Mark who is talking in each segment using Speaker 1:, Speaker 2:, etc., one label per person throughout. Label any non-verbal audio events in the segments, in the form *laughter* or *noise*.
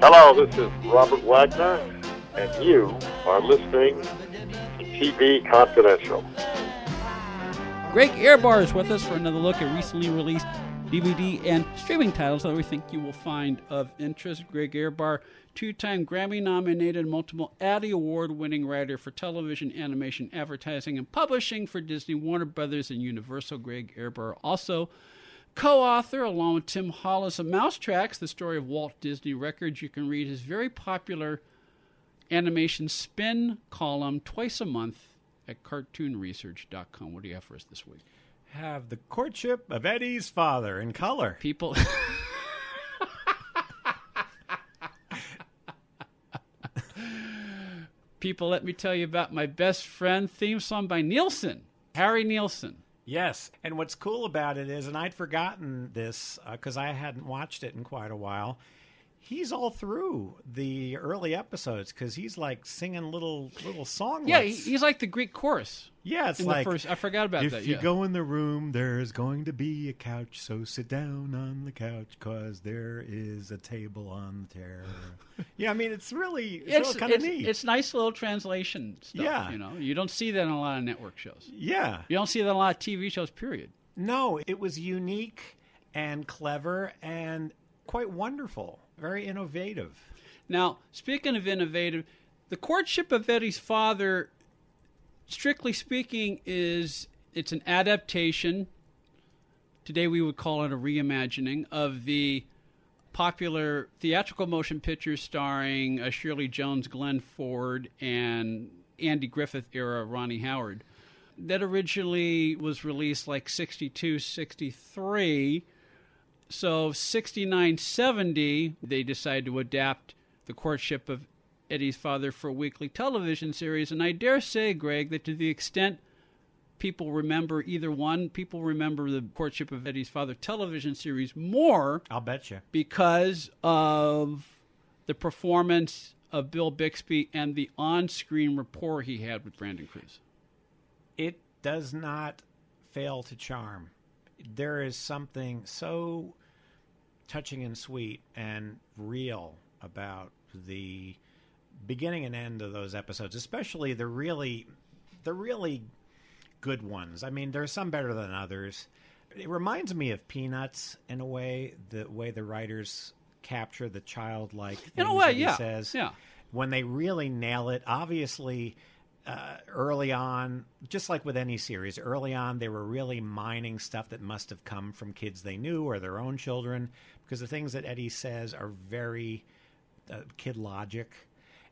Speaker 1: Hello, this is Robert Wagner, and you are listening to TV Confidential.
Speaker 2: Greg Ehrbar is with us for another look at recently released DVD and streaming titles that we think you will find of interest. Greg Ehrbar, two time Grammy nominated, multiple Addy Award winning writer for television, animation, advertising, and publishing for Disney, Warner Brothers, and Universal. Greg Ehrbar also co author, along with Tim Hollis, of Mousetracks, the story of Walt Disney Records. You can read his very popular animation spin column twice a month at cartoonresearch.com. What do you have for us this week?
Speaker 3: Have the courtship of Eddie's father in color.
Speaker 2: People. *laughs* People, let me tell you about my best friend theme song by Nilsson, Harry Nilsson.
Speaker 3: Yes, and what's cool about it is, and I'd forgotten this uh, because I hadn't watched it in quite a while. He's all through the early episodes because he's like singing little little songlets.
Speaker 2: Yeah, he's like the Greek chorus.
Speaker 3: yeah. It's like
Speaker 2: the first. I forgot about
Speaker 3: if
Speaker 2: that.
Speaker 3: If you
Speaker 2: yeah.
Speaker 3: go in the room, there's going to be a couch, so sit down on the couch because there is a table on the chair. *laughs* yeah, I mean it's really it's,
Speaker 2: it's
Speaker 3: really kind of neat.
Speaker 2: it's nice little translation stuff.
Speaker 3: Yeah.
Speaker 2: you know, you don't see that in a lot of network shows.
Speaker 3: yeah,
Speaker 2: You don't see that in a lot of TV shows. Period.
Speaker 3: No, it was unique and clever and quite wonderful. Very innovative.
Speaker 2: Now, speaking of innovative, the courtship of Eddie's father, strictly speaking, is it's an adaptation. Today we would call it a reimagining of the popular theatrical motion picture starring uh, Shirley Jones, Glenn Ford, and Andy Griffith era Ronnie Howard. That originally was released like 62, 63. So 69 70, they decided to adapt the courtship of Eddie's father for a weekly television series. And I dare say, Greg, that to the extent people remember either one, people remember the courtship of Eddie's father television series more
Speaker 3: I'll bet you.
Speaker 2: because of the performance of Bill Bixby and the on screen rapport he had with Brandon Cruz.
Speaker 3: It does not fail to charm. There is something so touching and sweet and real about the beginning and end of those episodes, especially the really the really good ones. I mean, there's some better than others. It reminds me of Peanuts in a way, the way the writers capture the childlike things
Speaker 2: In a way, yeah,
Speaker 3: says.
Speaker 2: yeah.
Speaker 3: When they really nail it, obviously uh, early on, just like with any series, early on they were really mining stuff that must have come from kids they knew or their own children, because the things that Eddie says are very uh, kid logic,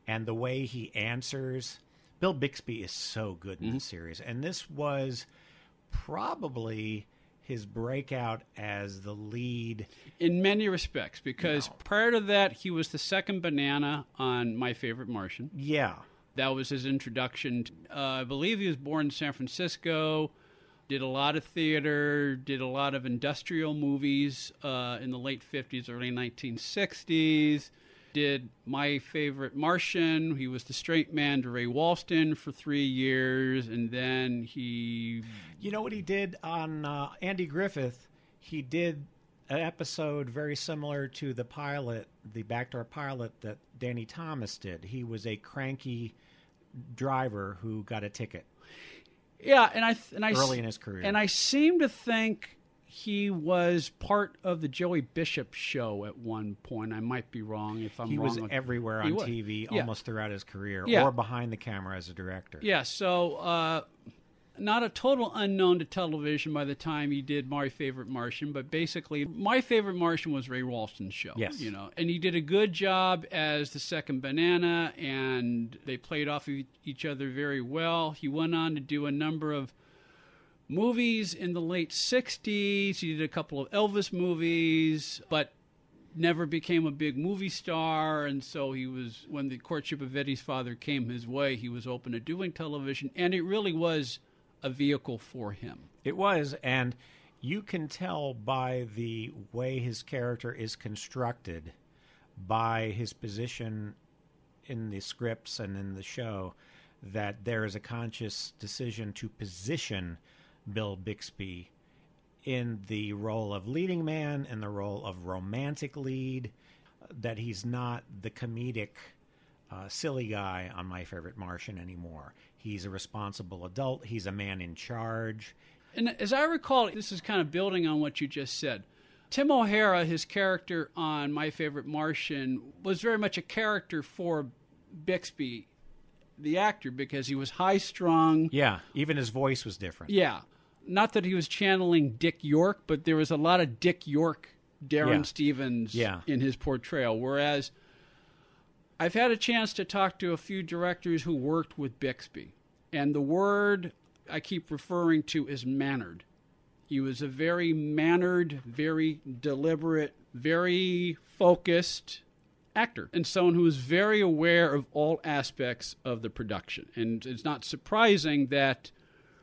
Speaker 3: and the way he answers. Bill Bixby is so good in this series, and this was probably his breakout as the lead.
Speaker 2: in many respects because prior to that he was the second banana on my favorite martian
Speaker 3: Yeah,
Speaker 2: that was his introduction uh, i believe he was born in san francisco did a lot of theater did a lot of industrial movies uh, in the late 50s early 1960s did my favorite martian he was the straight man to ray walston for three years and then he
Speaker 3: You know what he did on uh, Andy Griffith? He did an episode very similar to the pilot, the backdoor pilot that Danny Thomas did. He was a cranky driver who got a ticket.
Speaker 2: Yeah, and I th- and I
Speaker 3: Early in his career.
Speaker 2: and I seem to think he was part of the Joey Bishop show at one point. I might be wrong if I'm wrong.
Speaker 3: he
Speaker 2: wrong.
Speaker 3: was everywhere on. TV
Speaker 2: Yeah.
Speaker 3: almost throughout his career,
Speaker 2: Yeah.
Speaker 3: or behind the camera as a director.
Speaker 2: Yeah, so uh, not a total unknown to television by the time he did My Favorite Martian, but basically, My Favorite Martian was Ray Walston's show.
Speaker 3: Yes.
Speaker 2: you know, and he did a good job as the second banana, and they played off of each other very well. He went on to do a number of movies in the late 60s. He did a couple of Elvis movies, but never became a big movie star, and so he was when the courtship of Eddie's father came his way, he was open to doing television, and it really was a vehicle for him.
Speaker 3: It was, and you can tell by the way his character is constructed, by his position in the scripts and in the show, that there is a conscious decision to position Bill Bixby in the role of leading man and the role of romantic lead, that he's not the comedic uh, silly guy on My Favorite Martian anymore. He's a responsible adult, he's a man in charge.
Speaker 2: And as I recall, this is kind of building on what you just said. Tim O'Hara, his character on My Favorite Martian, was very much a character for Bixby, the actor, because he was high strung.
Speaker 3: Yeah, even his voice was different.
Speaker 2: Yeah. Not that he was channeling Dick York, but there was a lot of Dick York, Darrin
Speaker 3: Yeah.
Speaker 2: Stephens
Speaker 3: Yeah.
Speaker 2: in his portrayal. Whereas I've had a chance to talk to a few directors who worked with Bixby, and the word I keep referring to is mannered. He was a very mannered, very deliberate, very focused actor, and someone who was very aware of all aspects of the production. And it's not surprising that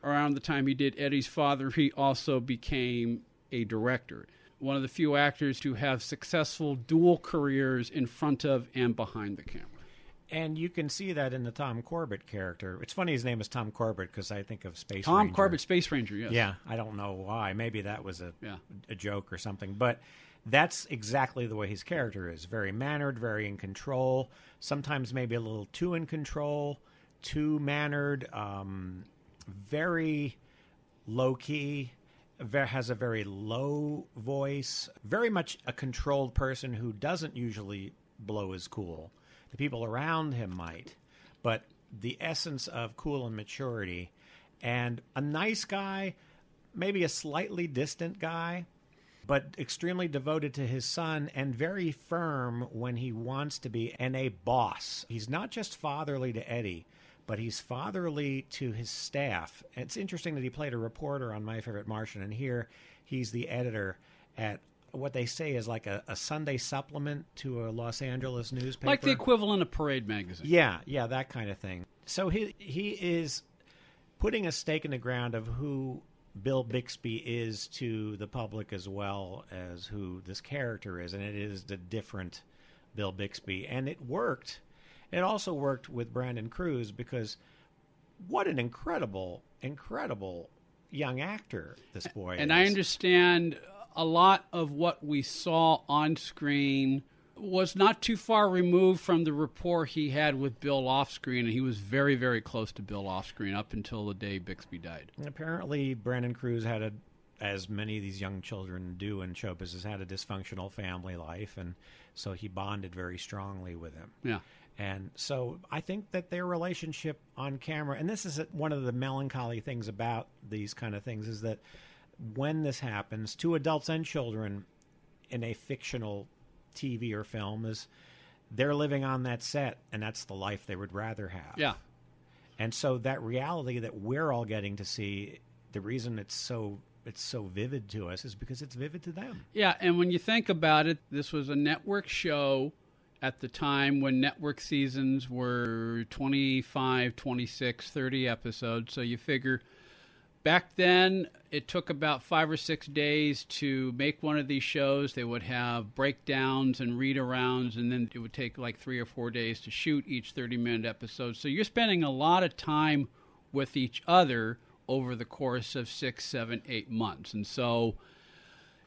Speaker 2: around the time he did Eddie's Father, he also became a director. One of the few actors to have successful dual careers in front of and behind the camera.
Speaker 3: And you can see that in the Tom Corbett character. It's funny his name is Tom Corbett because I think of Space
Speaker 2: Tom
Speaker 3: Ranger.
Speaker 2: Corbett, Space Ranger, yes.
Speaker 3: Yeah, I don't know why. Maybe that was a
Speaker 2: Yeah.
Speaker 3: a joke or something, but that's exactly the way his character is. Very mannered, very in control. Sometimes maybe a little too in control, too mannered. Um, very low key. Has a very low voice. Very much a controlled person who doesn't usually blow his cool. The people around him might, but the essence of cool and maturity, and a nice guy, maybe a slightly distant guy, but extremely devoted to his son and very firm when he wants to be, and a boss. He's not just fatherly to Eddie, but he's fatherly to his staff. It's interesting that he played a reporter on My Favorite Martian, and here he's the editor at what they say is like a, a Sunday supplement to a Los Angeles newspaper.
Speaker 2: Like the equivalent of Parade magazine.
Speaker 3: Yeah, yeah, that kind of thing. So he he is putting a stake in the ground of who Bill Bixby is to the public as well as who this character is, and it is the different Bill Bixby, and it worked. It also worked with Brandon Cruz because what an incredible, incredible young actor this boy
Speaker 2: And
Speaker 3: is.
Speaker 2: I understand a lot of what we saw on screen was not too far removed from the rapport he had with Bill off screen, and he was very, very close to Bill off screen up until the day Bixby died.
Speaker 3: Apparently, Brandon Cruz had a, as many of these young children do in show business, had a dysfunctional family life, and so he bonded very strongly with him.
Speaker 2: Yeah.
Speaker 3: And so I think that their relationship on camera, and this is one of the melancholy things about these kind of things, is that when this happens to adults and children in a fictional TV or film, is they're living on that set, and that's the life they would rather have.
Speaker 2: Yeah.
Speaker 3: And so that reality that we're all getting to see, the reason it's so it's so vivid to us is because it's vivid to them.
Speaker 2: Yeah, and when you think about it, this was a network show at the time when network seasons were 25, 26, 30 episodes. So you figure back then it took about five or six days to make one of these shows. They would have breakdowns and read arounds, and then it would take like three or four days to shoot each 30 minute episode. So you're spending a lot of time with each other over the course of six, seven, eight months. And so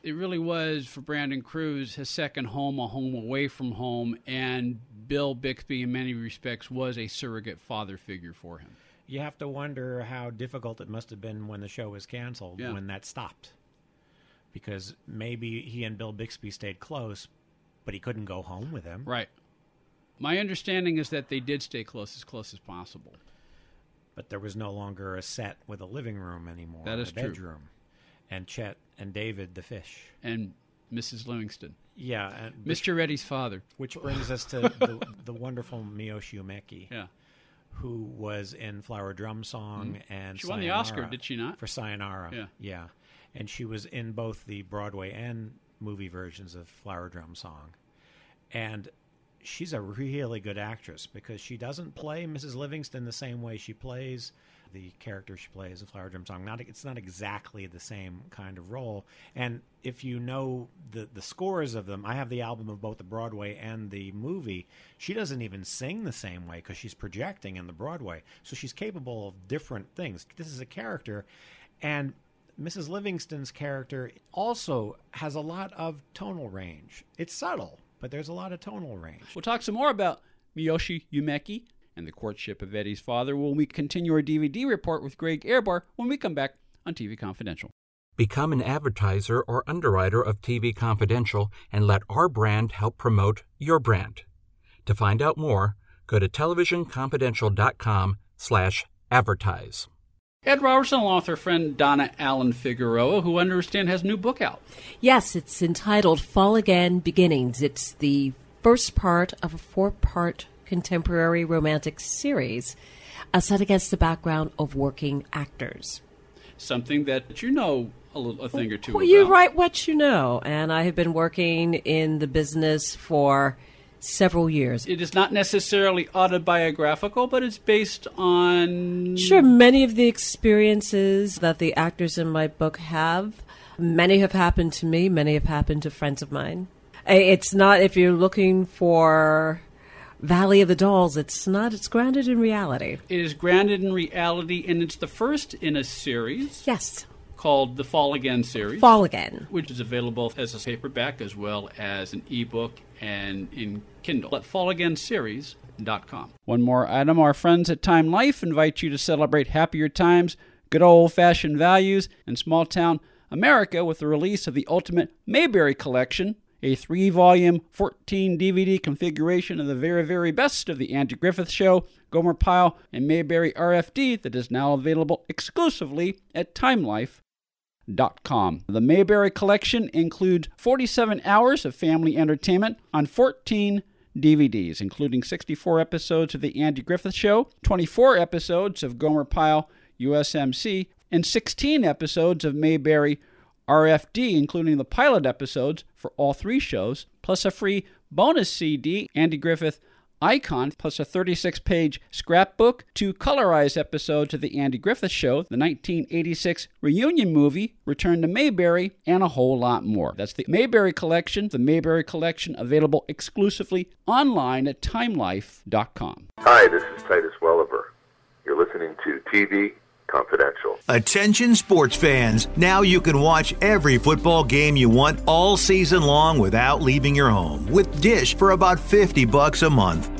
Speaker 2: it really was for Brandon Cruz his second home, a home away from home, and Bill Bixby, in many respects, was a surrogate father figure for him.
Speaker 3: You have to wonder how difficult it must have been when the show was canceled,
Speaker 2: Yeah.
Speaker 3: when that stopped. Because maybe he and Bill Bixby stayed close, but he couldn't go home with him.
Speaker 2: Right. My understanding is that they did stay close, as close as possible.
Speaker 3: But there was no longer a set with a living room anymore.
Speaker 2: That is
Speaker 3: a
Speaker 2: true.
Speaker 3: bedroom. And Chet and David the fish.
Speaker 2: And Mrs. Livingston,
Speaker 3: Yeah, and
Speaker 2: Mr. Reddy's father.
Speaker 3: which brings us to the, the wonderful Miyoshi Umeki.
Speaker 2: Yeah.
Speaker 3: who was in Flower Drum Song and
Speaker 2: Mm-hmm. She won the Oscar, did she not?
Speaker 3: For Sayonara.
Speaker 2: Yeah.
Speaker 3: Yeah. And she was in both the Broadway and movie versions of Flower Drum Song. And she's a really good actress because she doesn't play Mrs. Livingston the same way she plays the character she plays in Flower Drum Song. Not it's not exactly the same kind of role. And if you know the the scores of them, I have the album of both the Broadway and the movie. She doesn't even sing the same way because she's projecting in the Broadway, so she's capable of different things. This is a character, and Mrs. Livingston's character also has a lot of tonal range. It's subtle, but there's a lot of tonal range.
Speaker 2: We'll talk some more about Miyoshi Umeki and the courtship of Eddie's father when we continue our DVD report with Greg Ehrbar when we come back on TV Confidential.
Speaker 4: Become an advertiser or underwriter of TV Confidential and let our brand help promote your brand. To find out more, go to televisionconfidential.com slash advertise.
Speaker 2: Ed Robertson, along with her friend Donna Allen Figueroa, who I understand has a new book out.
Speaker 5: Yes, it's entitled Fall Again Beginnings. It's the first part of a four part contemporary romantic series uh, set against the background of working actors.
Speaker 2: Something that you know a, little, a thing or two
Speaker 5: well,
Speaker 2: about.
Speaker 5: you write what you know, and I have been working in the business for several years.
Speaker 2: It is not necessarily autobiographical, but it's based on.
Speaker 5: Sure, many of the experiences that the actors in my book have, many have happened to me, many have happened to friends of mine. It's not, if you're looking for Valley of the Dolls, it's not, it's grounded in reality.
Speaker 2: It is grounded in reality, and it's the first in a series.
Speaker 5: Yes.
Speaker 2: Called the Fall Again series.
Speaker 5: Fall Again.
Speaker 2: Which is available as a paperback as well as an ebook and in Kindle at fallagainseries.com. One more item our friends at Time Life invite you to celebrate happier times, good old fashioned values, and small town America with the release of the Ultimate Mayberry Collection, a three volume, 14 DVD configuration of the very, very best of The Andy Griffith Show, Gomer Pyle, and Mayberry RFD that is now available exclusively at TimeLife.com. The Mayberry collection includes 47 hours of family entertainment on 14 DVDs, including 64 episodes of The Andy Griffith Show, 24 episodes of Gomer Pyle USMC, and 16 episodes of Mayberry RFD, including the pilot episodes for all three shows, plus a free bonus CD, Andy Griffith Icon, plus a 36 page scrapbook, two colorized episodes of The Andy Griffith Show, the 1986 reunion movie, Return to Mayberry, and a whole lot more. That's the Mayberry Collection, the Mayberry Collection available exclusively online at timelife.com.
Speaker 6: Hi, this is Titus Welliver. You're listening to TV Confidential.
Speaker 7: Attention sports fans, now you can watch every football game you want all season long without leaving your home with Dish for about 50 bucks a month.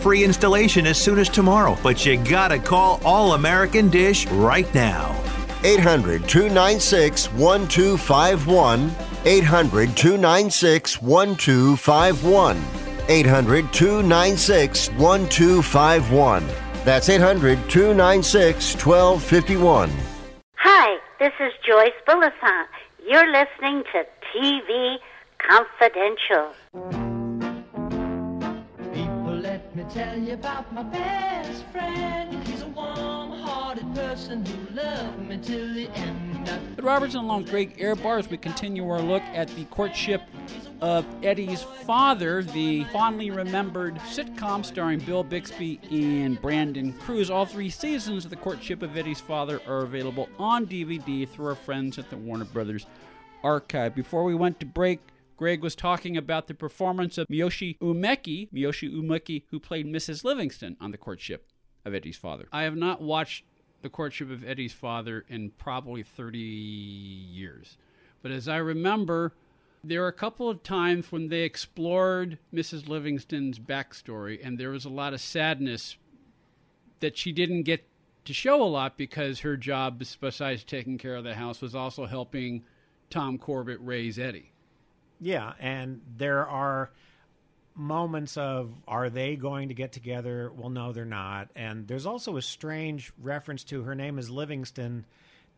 Speaker 7: free installation as soon as tomorrow. But you gotta call All American Dish right now.
Speaker 8: 800 296 1251. 800 296 1251. 800 296 1251. That's 800 296 1251.
Speaker 9: Hi, this is Joyce Bulifant. You're listening to TV Confidential.
Speaker 10: Tell you about my best friend. He's a warm-hearted person who loved me till the end.
Speaker 2: Ed Robertson with Greg Ehrbar as we continue our look at the courtship of Eddie's father, the fondly remembered sitcom starring Bill Bixby and Brandon Cruz. All three seasons of the courtship of Eddie's father are available on DVD through our friends at the Warner Brothers Archive. Before we went to break, Greg was talking about the performance of Miyoshi Umeki, Miyoshi Umeki, who played Mrs. Livingston on the courtship of Eddie's father. I have not watched the courtship of Eddie's father in probably 30 years. But as I remember, there were a couple of times when they explored Mrs. Livingston's backstory, and there was a lot of sadness that she didn't get to show a lot because her job, besides taking care of the house, was also helping Tom Corbett raise Eddie.
Speaker 3: Yeah, and there are moments of are they going to get together? Well, no, they're not. And there's also a strange reference to her name is Livingston.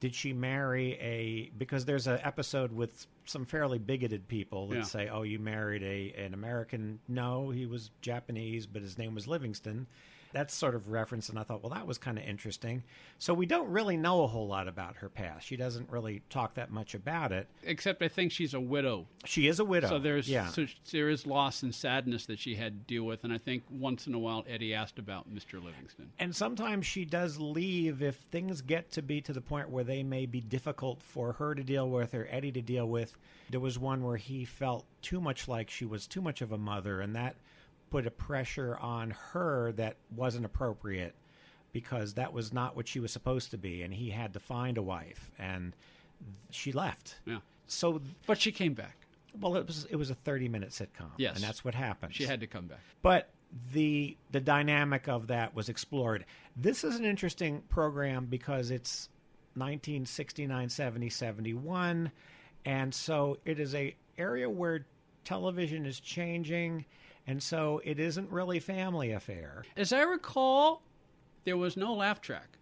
Speaker 3: Did she marry a? Because there's an episode with some fairly bigoted people that
Speaker 2: Yeah.
Speaker 3: say, "Oh, you married a an American." No, he was Japanese, but his name was Livingston. That's sort of reference, and I thought, well, that was kind of interesting. So we don't really know a whole lot about her past. She doesn't really talk that much about it.
Speaker 2: Except I think she's a widow.
Speaker 3: She is a widow.
Speaker 2: So there's
Speaker 3: yeah.
Speaker 2: so there is loss and sadness that she had to deal with, and I think once in a while Eddie asked about Mr. Livingston.
Speaker 3: And sometimes she does leave if things get to be to the point where they may be difficult for her to deal with or Eddie to deal with. There was one where he felt too much like she was too much of a mother, and that put a pressure on her that wasn't appropriate because that was not what she was supposed to be, and he had to find a wife, and she left.
Speaker 2: Yeah.
Speaker 3: So,
Speaker 2: but she came back.
Speaker 3: Well, it was it was a thirty minute sitcom.
Speaker 2: Yes.
Speaker 3: and that's what happened.
Speaker 2: She had to come back.
Speaker 3: But the the dynamic of that was explored. This is an interesting program because it's 1969, 70, 71, and so it is a area where television is changing, and so it isn't really family affair.
Speaker 2: As I recall, there was no laugh track.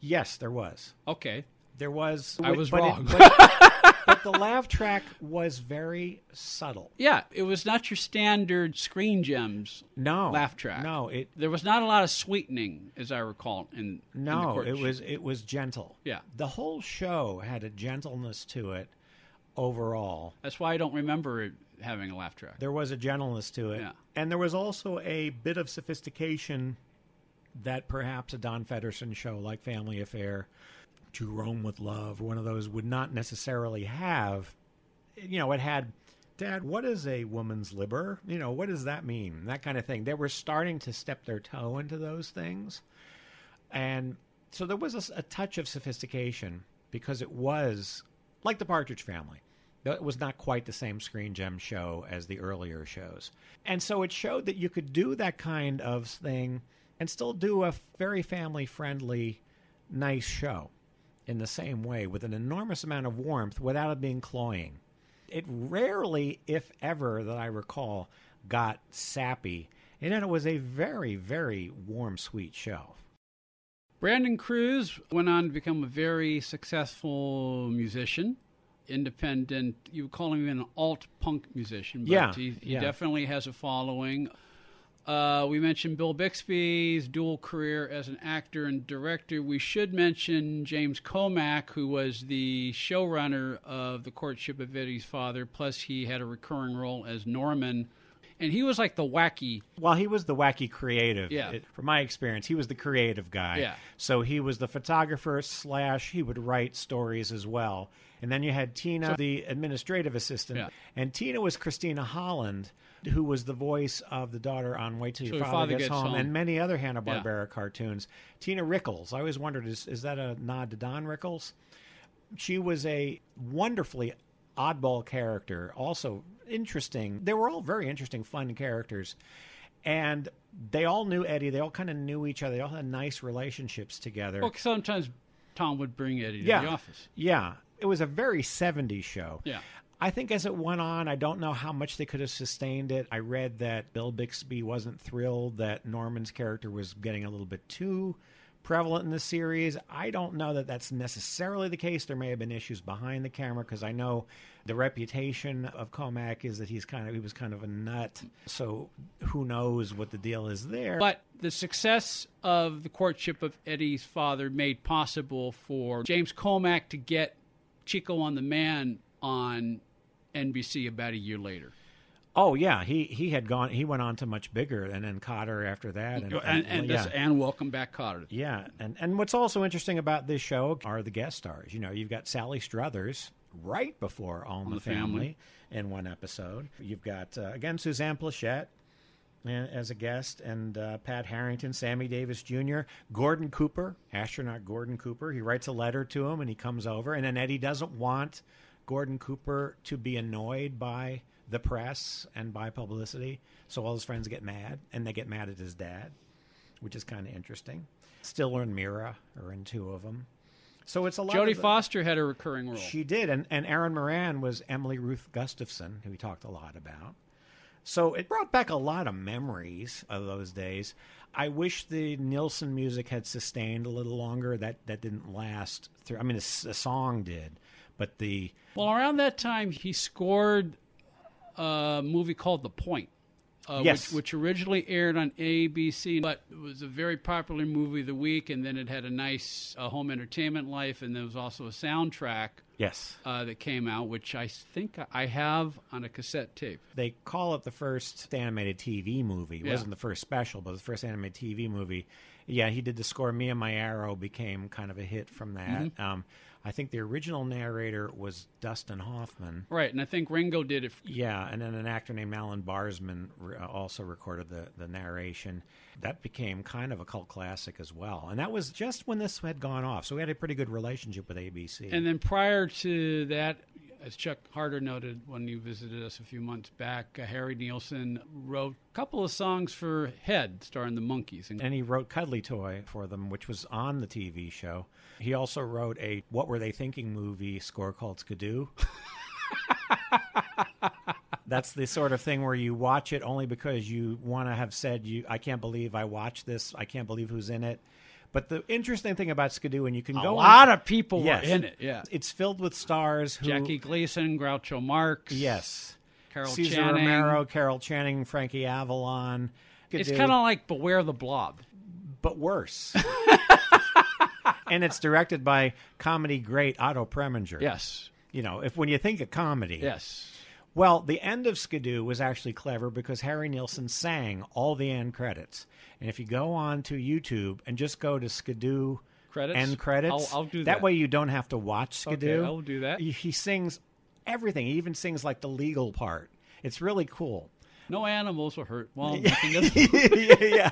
Speaker 3: Yes, there was.
Speaker 2: Okay.
Speaker 3: There was.
Speaker 2: I was
Speaker 3: but it-
Speaker 2: wrong.
Speaker 3: but, *laughs* but the laugh track was very subtle.
Speaker 2: Yeah, it was not your standard screen gems.
Speaker 3: No
Speaker 2: laugh track.
Speaker 3: No, it.
Speaker 2: There was not a lot of sweetening, as I recall. In in
Speaker 3: No, it
Speaker 2: courtship.
Speaker 3: was it was gentle.
Speaker 2: Yeah.
Speaker 3: The whole show had a gentleness to it overall.
Speaker 2: That's why I don't remember it having a laugh track.
Speaker 3: There was a gentleness to it.
Speaker 2: Yeah.
Speaker 3: And there was also a bit of sophistication that perhaps a Don Fedderson show like Family Affair, To Rome with Love, one of those would not necessarily have. You know, it had, Dad, what is a woman's liber? You know, what does that mean? That kind of thing. They were starting to step their toe into those things. And so there was a touch of sophistication because it was like the Partridge Family. It was not quite the same Screen Gem show as the earlier shows. And so it showed that you could do that kind of thing and still do a very family friendly, nice show in the same way with an enormous amount of warmth without it being cloying. It rarely, if ever, that I recall, got sappy. And then it was a very, very warm, sweet show.
Speaker 2: Brandon Cruz went on to become a very successful musician, independent. You would call him an alt punk musician, but
Speaker 3: Yeah,
Speaker 2: he, he
Speaker 3: yeah.
Speaker 2: definitely has a following. Uh, we mentioned Bill Bixby's dual career as an actor and director. We should mention James Komack, who was the showrunner of The Courtship of Eddie's Father. Plus, he had a recurring role as Norman, and he was like the wacky.
Speaker 3: Well, he was the wacky creative.
Speaker 2: Yeah.
Speaker 3: It- from my experience, he was the creative guy.
Speaker 2: Yeah.
Speaker 3: So he was the photographer slash he would write stories as well. And then you had Tina, the administrative assistant,
Speaker 2: Yeah.
Speaker 3: and Tina was Kristina Holland, who was the voice of the daughter on Wait Till
Speaker 2: So
Speaker 3: Your Father,
Speaker 2: Father
Speaker 3: Gets,
Speaker 2: Gets
Speaker 3: home,
Speaker 2: Home.
Speaker 3: and many other Hanna Barbera cartoons. Tina Rickles. I always wondered is is that a nod to Don Rickles? she was a wonderfully oddball character, also interesting. They were all very interesting, fun characters. And they all knew Eddie. They all kind of knew each other. They all had nice relationships together.
Speaker 2: Well, sometimes Tom would bring Eddie to
Speaker 3: yeah.
Speaker 2: the office.
Speaker 3: Yeah. It was a very 70s show.
Speaker 2: Yeah.
Speaker 3: I think as it went on, I don't know how much they could have sustained it. I read that Bill Bixby wasn't thrilled that Norman's character was getting a little bit too prevalent in the series. I don't know that that's necessarily the case. There may have been issues behind the camera because I know the reputation of Komack is that he's kind of he was kind of a nut. So who knows what the deal is there?
Speaker 2: But the success of the courtship of Eddie's father made possible for James Komack to get Chico and the Man on NBC about a year later.
Speaker 3: Oh yeah, he he had gone. He went on to much bigger, and then Kotter after that, and,
Speaker 2: And, and,
Speaker 3: yeah.
Speaker 2: this- and Welcome Back, Kotter.
Speaker 3: Yeah, and and what's also interesting about this show are the guest stars. You know, you've got Sally Struthers right before All in the,
Speaker 2: the
Speaker 3: Family,
Speaker 2: Family.
Speaker 3: in one episode. You've got uh, again Suzanne Pleshette as a guest, and uh, Pat Harrington, Sammy Davis Jr., Gordon Cooper, astronaut Gordon Cooper. He writes a letter to him, and he comes over, and then Eddie doesn't want Gordon Cooper to be annoyed by the press and by publicity, so all his friends get mad, and they get mad at his dad which is kind of interesting. Stiller and Meara are in two of them. So it's a lot.
Speaker 2: Jodie Foster had a recurring role.
Speaker 3: She did, and and Erin Moran was Emily Ruth Gustafson, who we talked a lot about. So it brought back a lot of memories of those days. I wish the Nilsson music had sustained a little longer. That that didn't last through. I mean, s- the song did, but the
Speaker 2: Well, around that time, he scored a movie called The Point, uh,
Speaker 3: Yes.
Speaker 2: which, which originally aired on ABC, but it was a very popular movie of the week, and then it had a nice uh, home entertainment life, and there was also a soundtrack
Speaker 3: yes,
Speaker 2: uh, that came out, which I think I have on a cassette tape.
Speaker 3: they call it the first animated TV movie. It
Speaker 2: Yeah.
Speaker 3: wasn't the first special, but the first animated TV movie. Yeah, he did the score. Me and My Arrow became kind of a hit from that. Um, I think the original narrator was Dustin Hoffman.
Speaker 2: Right, and I think Ringo did it.
Speaker 3: Yeah, and then an actor named Alan Barzman re- uh, also recorded the, the narration. That became kind of a cult classic as well. And that was just when this had gone off. So we had a pretty good relationship with ABC.
Speaker 2: And then prior to that, as Chuck Harder noted when you visited us a few months back, uh, Harry Nilsson wrote a couple of songs for Head, starring the Monkees. And,
Speaker 3: and he wrote Cuddly Toy for them, which was on the TV show. He also wrote a What Were They Thinking movie score called Skidoo. *laughs* That's the sort of thing where you watch it only because you want to have said, "You, I can't believe I watched this. I can't believe who's in it." But the interesting thing about Skidoo, and you can
Speaker 2: a
Speaker 3: go, a
Speaker 2: lot
Speaker 3: on-
Speaker 2: of people
Speaker 3: Yes.
Speaker 2: were in it. Yeah,
Speaker 3: it's filled with stars who,
Speaker 2: Jackie Gleason, Groucho Marx.
Speaker 3: yes,
Speaker 2: Carol
Speaker 3: Cesar
Speaker 2: Channing.
Speaker 3: Romero, Carol Channing, Frankie Avalon.
Speaker 2: It's kind of like Beware the Blob.
Speaker 3: but worse. *laughs* and it's directed by comedy great Otto Preminger.
Speaker 2: Yes.
Speaker 3: You know, if when you think of comedy.
Speaker 2: Yes.
Speaker 3: Well, the end of Skidoo was actually clever because Harry Nilsson sang all the end credits. And if you go on to YouTube and just go to Skidoo
Speaker 2: Credits?
Speaker 3: end credits,
Speaker 2: I'll- I'll do that.
Speaker 3: way you don't have to watch Skidoo.
Speaker 2: Okay, I'll do that.
Speaker 3: He, he sings everything. He even sings like the legal part. It's really cool.
Speaker 2: No animals were hurt. Well, *laughs*
Speaker 3: yeah,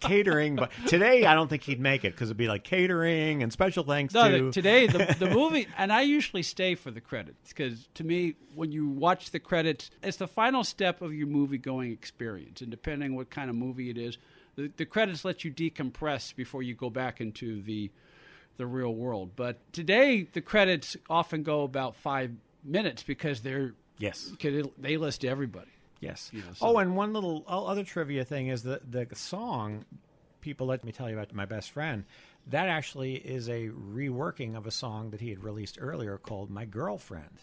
Speaker 3: catering. But today, I don't think he'd make it because it'd be like catering and special thanks
Speaker 2: No,
Speaker 3: to
Speaker 2: today the the movie, and I usually stay for the credits because to me, when you watch the credits, it's the final step of your movie going experience, and depending what kind of movie it is, the, the credits let you decompress before you go back into the the real world. But today, the credits often go about five minutes because they're
Speaker 3: yes,
Speaker 2: because they list everybody.
Speaker 3: Yes.
Speaker 2: You know, so-
Speaker 3: Oh, and one little other trivia thing is that the song, people let me tell you about my best friend, that actually is a reworking of a song that he had released earlier called My Girlfriend.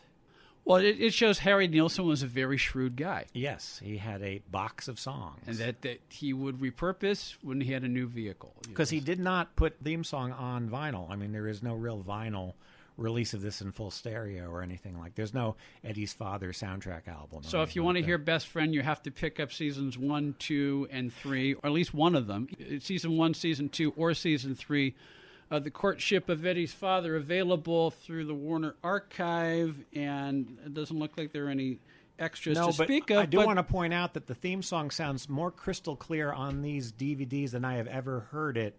Speaker 2: Well, it, it shows Harry Nilsson was a very shrewd guy.
Speaker 3: Yes, he had a box of songs.
Speaker 2: And that, that he would repurpose when he had a new vehicle.
Speaker 3: Because he did not put theme song on vinyl. I mean, there is no real vinyl release of this in full stereo or anything like. There's no Eddie's Father soundtrack album.
Speaker 2: So if you want to hear Best Friend, you have to pick up seasons one, two, and three, or at least one of them. Season one, season two, or season three. Uh, the Courtship of Eddie's Father available through the Warner Archive, and it doesn't look like there are any extras
Speaker 3: no,
Speaker 2: to
Speaker 3: but
Speaker 2: speak of.
Speaker 3: I do
Speaker 2: but
Speaker 3: want to point out that the theme song sounds more crystal clear on these DVDs than I have ever heard it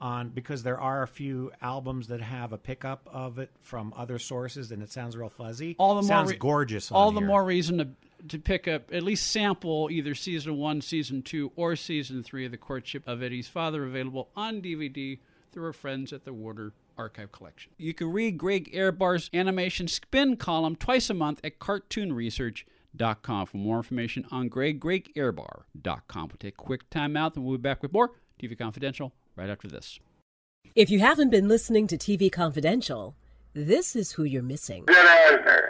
Speaker 3: on because there are a few albums that have a pickup of it from other sources and it sounds real fuzzy.
Speaker 2: all the more
Speaker 3: sounds
Speaker 2: re-
Speaker 3: gorgeous. on
Speaker 2: All the
Speaker 3: here.
Speaker 2: more reason to to pick up at least sample either season one, season two, or season three of the Courtship of Eddie's Father available on DVD through our friends at the Warner Archive Collection. You can read Greg Ehrbar's animation spin column twice a month at cartoonresearch.com. For more information on Greg, gregehrbar.com. We'll take a quick time out and we'll be back with more TV Confidential right after this.
Speaker 11: If you haven't been listening to TV Confidential, this is who you're missing.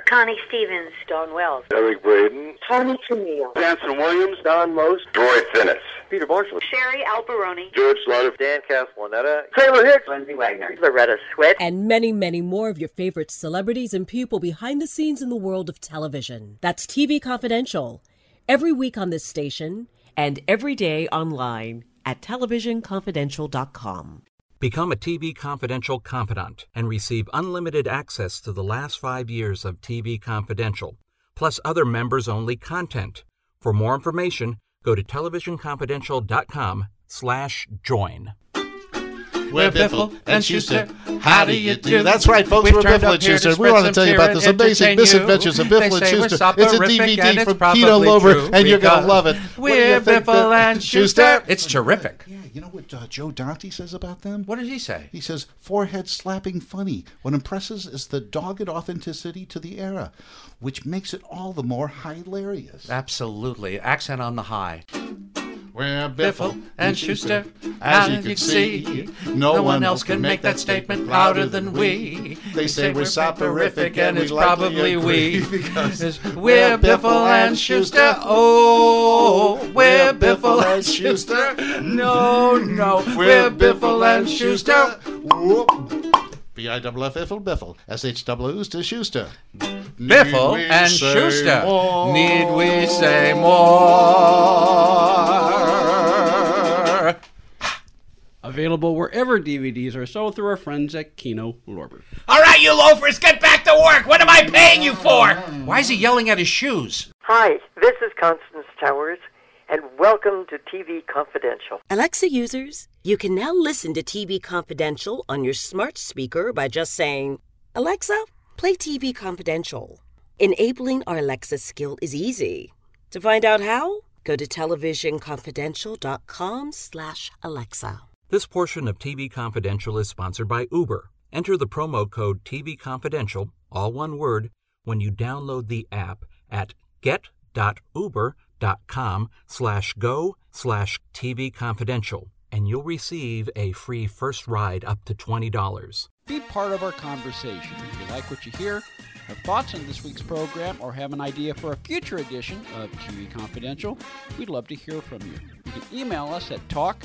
Speaker 9: Connie Stevens, Dawn Wells.
Speaker 6: Eric Braeden.
Speaker 9: Tony Camille.
Speaker 6: Anson Williams. Don Most. Troy Finnis. Peter Marshall.
Speaker 9: Sherry Alberoni.
Speaker 6: George Slaughter. Dan Castellaneta. Taylor Hicks.
Speaker 9: Lindsay Wagner. Loretta Swit.
Speaker 11: And many, many more of your favorite celebrities and people behind the scenes in the world of television. That's TV Confidential. Every week on this station and every day online at televisionconfidential.com.
Speaker 4: Become a TV Confidential confidant and receive unlimited access to the last five years of TV Confidential, plus other members only content. For more information, go to televisionconfidential.com slash join.
Speaker 12: We're Biffle and Shooster. How do you do? That's right, folks.
Speaker 13: We've
Speaker 12: We're Biffle and Shooster. We want to tell you about this amazing misadventures of Biffle and Shooster. It's a DVD from Kino
Speaker 13: Lorber,
Speaker 12: and you're going to love it.
Speaker 13: We're Biffle
Speaker 12: Biff-
Speaker 13: and Shooster. It's terrific.
Speaker 12: Yeah, you know what uh, Joe Dante says about them?
Speaker 13: What does he say?
Speaker 12: He says, forehead slapping funny. What impresses is the dogged authenticity to the era, which makes it all the more hilarious.
Speaker 13: Absolutely. Accent on the high.
Speaker 12: We're
Speaker 13: Biffle and Shooster. As you can see, no one else can make that statement louder than we.
Speaker 12: They say we're soporific
Speaker 13: and it's probably we. *laughs*
Speaker 12: because
Speaker 13: we're Biffle and Shooster. Oh, we're Biffle and Shooster. No, no, *laughs* we're Biffle and Shooster.
Speaker 12: B I double Biffle Biffle. S H double to Shooster.
Speaker 13: Biffle and
Speaker 12: Shooster.
Speaker 13: Need we say more?
Speaker 2: Available wherever DVDs are sold through our friends at Kino Lorber.
Speaker 13: All right, you loafers, get back to work. What am I paying you for? Why is he yelling at his shoes?
Speaker 14: Hi, this is Constance Towers, and welcome to TV Confidential.
Speaker 11: Alexa users, you can now listen to TV Confidential on your smart speaker by just saying, Alexa, play TV Confidential. Enabling our Alexa skill is easy. To find out how, go to televisionconfidential.com slash Alexa.
Speaker 4: This portion of TV Confidential is sponsored by Uber. Enter the promo code TV Confidential, all one word, when you download the app at get.uber.com slash go slash TV Confidential, and you'll receive a free first ride up to $20.
Speaker 2: Be part of our conversation. If you like what you hear, have thoughts on this week's program, or have an idea for a future edition of TV Confidential, we'd love to hear from you. You can email us at talk